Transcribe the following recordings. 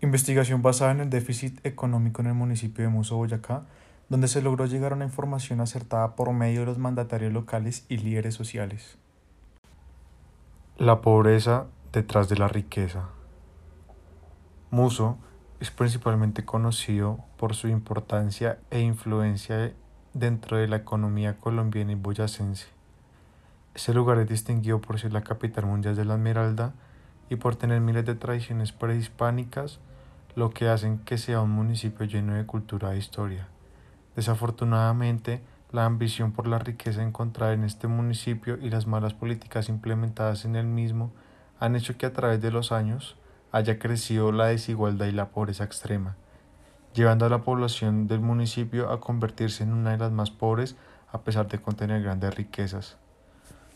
Investigación basada en el déficit económico en el municipio de Muso, Boyacá, donde se logró llegar a una información acertada por medio de los mandatarios locales y líderes sociales. La pobreza detrás de la riqueza. Muso es principalmente conocido por su importancia e influencia dentro de la economía colombiana y boyacense. Este lugar es distinguido por ser la capital mundial de la Esmeralda y por tener miles de tradiciones prehispánicas, lo que hacen que sea un municipio lleno de cultura e historia. Desafortunadamente, la ambición por la riqueza encontrada en este municipio y las malas políticas implementadas en el mismo han hecho que a través de los años haya crecido la desigualdad y la pobreza extrema, llevando a la población del municipio a convertirse en una de las más pobres a pesar de contener grandes riquezas.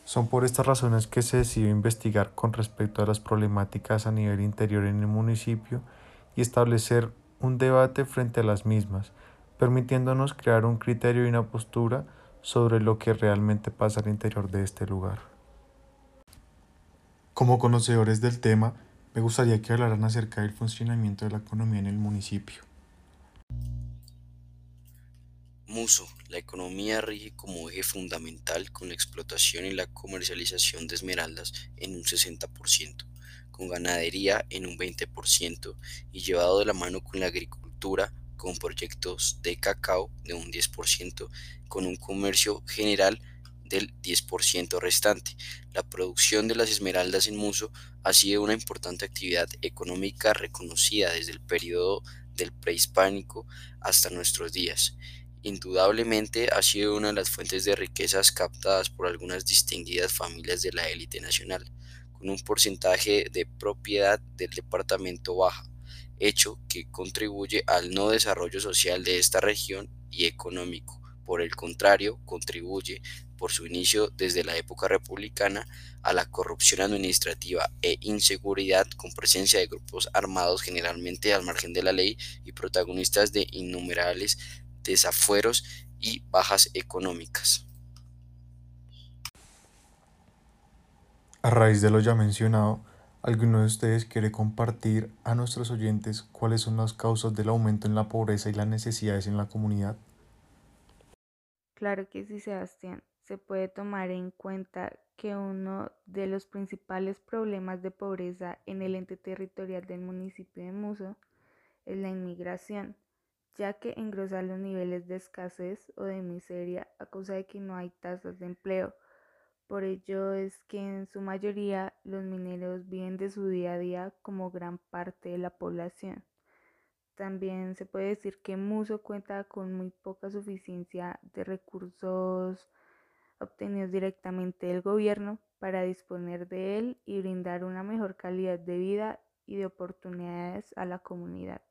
Son por estas razones que se decidió investigar con respecto a las problemáticas a nivel interior en el municipio y establecer un debate frente a las mismas, permitiéndonos crear un criterio y una postura sobre lo que realmente pasa al interior de este lugar. Como conocedores del tema, me gustaría que hablaran acerca del funcionamiento de la economía en el municipio. Muso, la economía rige como eje fundamental con la explotación y la comercialización de esmeraldas en un 60%, con ganadería en un 20% y llevado de la mano con la agricultura con proyectos de cacao de un 10%, con un comercio general del 10% restante. La producción de las esmeraldas en Muso ha sido una importante actividad económica reconocida desde el periodo del prehispánico hasta nuestros días. Indudablemente ha sido una de las fuentes de riquezas captadas por algunas distinguidas familias de la élite nacional, con un porcentaje de propiedad del departamento baja hecho que contribuye al no desarrollo social de esta región y económico. Por el contrario, contribuye por su inicio desde la época republicana a la corrupción administrativa e inseguridad con presencia de grupos armados generalmente al margen de la ley y protagonistas de innumerables desafueros y bajas económicas. A raíz de lo ya mencionado, ¿Alguno de ustedes quiere compartir a nuestros oyentes cuáles son las causas del aumento en la pobreza y las necesidades en la comunidad? Claro que sí, Sebastián. Se puede tomar en cuenta que uno de los principales problemas de pobreza en el ente territorial del municipio de Muso es la inmigración, ya que engrosa los niveles de escasez o de miseria a causa de que no hay tasas de empleo por ello es que en su mayoría los mineros viven de su día a día como gran parte de la población. También se puede decir que Muso cuenta con muy poca suficiencia de recursos obtenidos directamente del gobierno para disponer de él y brindar una mejor calidad de vida y de oportunidades a la comunidad.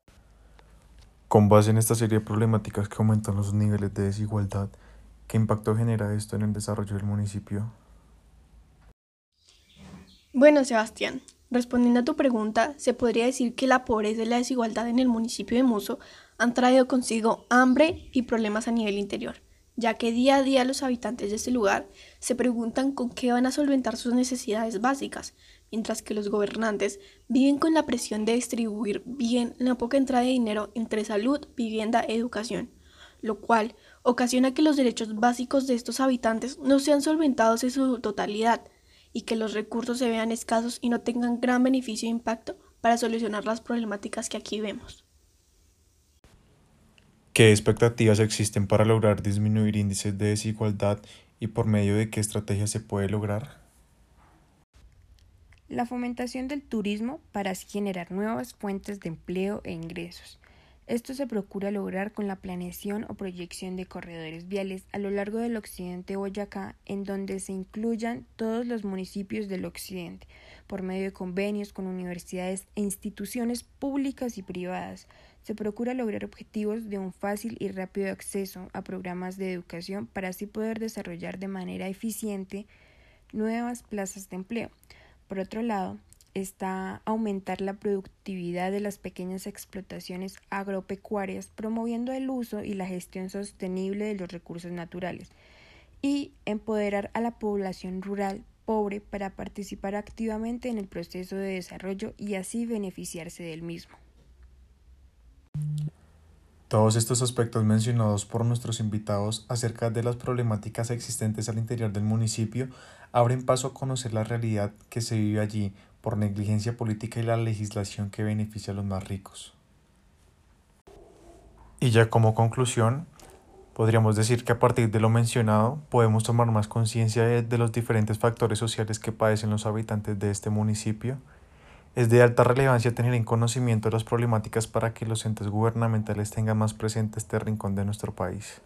Con base en esta serie de problemáticas que aumentan los niveles de desigualdad, ¿qué impacto genera esto en el desarrollo del municipio? Bueno, Sebastián, respondiendo a tu pregunta, se podría decir que la pobreza y la desigualdad en el municipio de Muso han traído consigo hambre y problemas a nivel interior, ya que día a día los habitantes de este lugar se preguntan con qué van a solventar sus necesidades básicas, mientras que los gobernantes viven con la presión de distribuir bien la poca entrada de dinero entre salud, vivienda e educación, lo cual ocasiona que los derechos básicos de estos habitantes no sean solventados en su totalidad, y que los recursos se vean escasos y no tengan gran beneficio e impacto para solucionar las problemáticas que aquí vemos. ¿Qué expectativas existen para lograr disminuir índices de desigualdad y por medio de qué estrategias se puede lograr? La fomentación del turismo para así generar nuevas fuentes de empleo e ingresos esto se procura lograr con la planeación o proyección de corredores viales a lo largo del occidente de Boyacá, en donde se incluyan todos los municipios del occidente, por medio de convenios con universidades e instituciones públicas y privadas. Se procura lograr objetivos de un fácil y rápido acceso a programas de educación para así poder desarrollar de manera eficiente nuevas plazas de empleo. Por otro lado, está aumentar la productividad de las pequeñas explotaciones agropecuarias, promoviendo el uso y la gestión sostenible de los recursos naturales, y empoderar a la población rural pobre para participar activamente en el proceso de desarrollo y así beneficiarse del mismo. Todos estos aspectos mencionados por nuestros invitados acerca de las problemáticas existentes al interior del municipio abren paso a conocer la realidad que se vive allí por negligencia política y la legislación que beneficia a los más ricos. Y ya como conclusión, podríamos decir que a partir de lo mencionado podemos tomar más conciencia de los diferentes factores sociales que padecen los habitantes de este municipio. Es de alta relevancia tener en conocimiento las problemáticas para que los entes gubernamentales tengan más presente este rincón de nuestro país.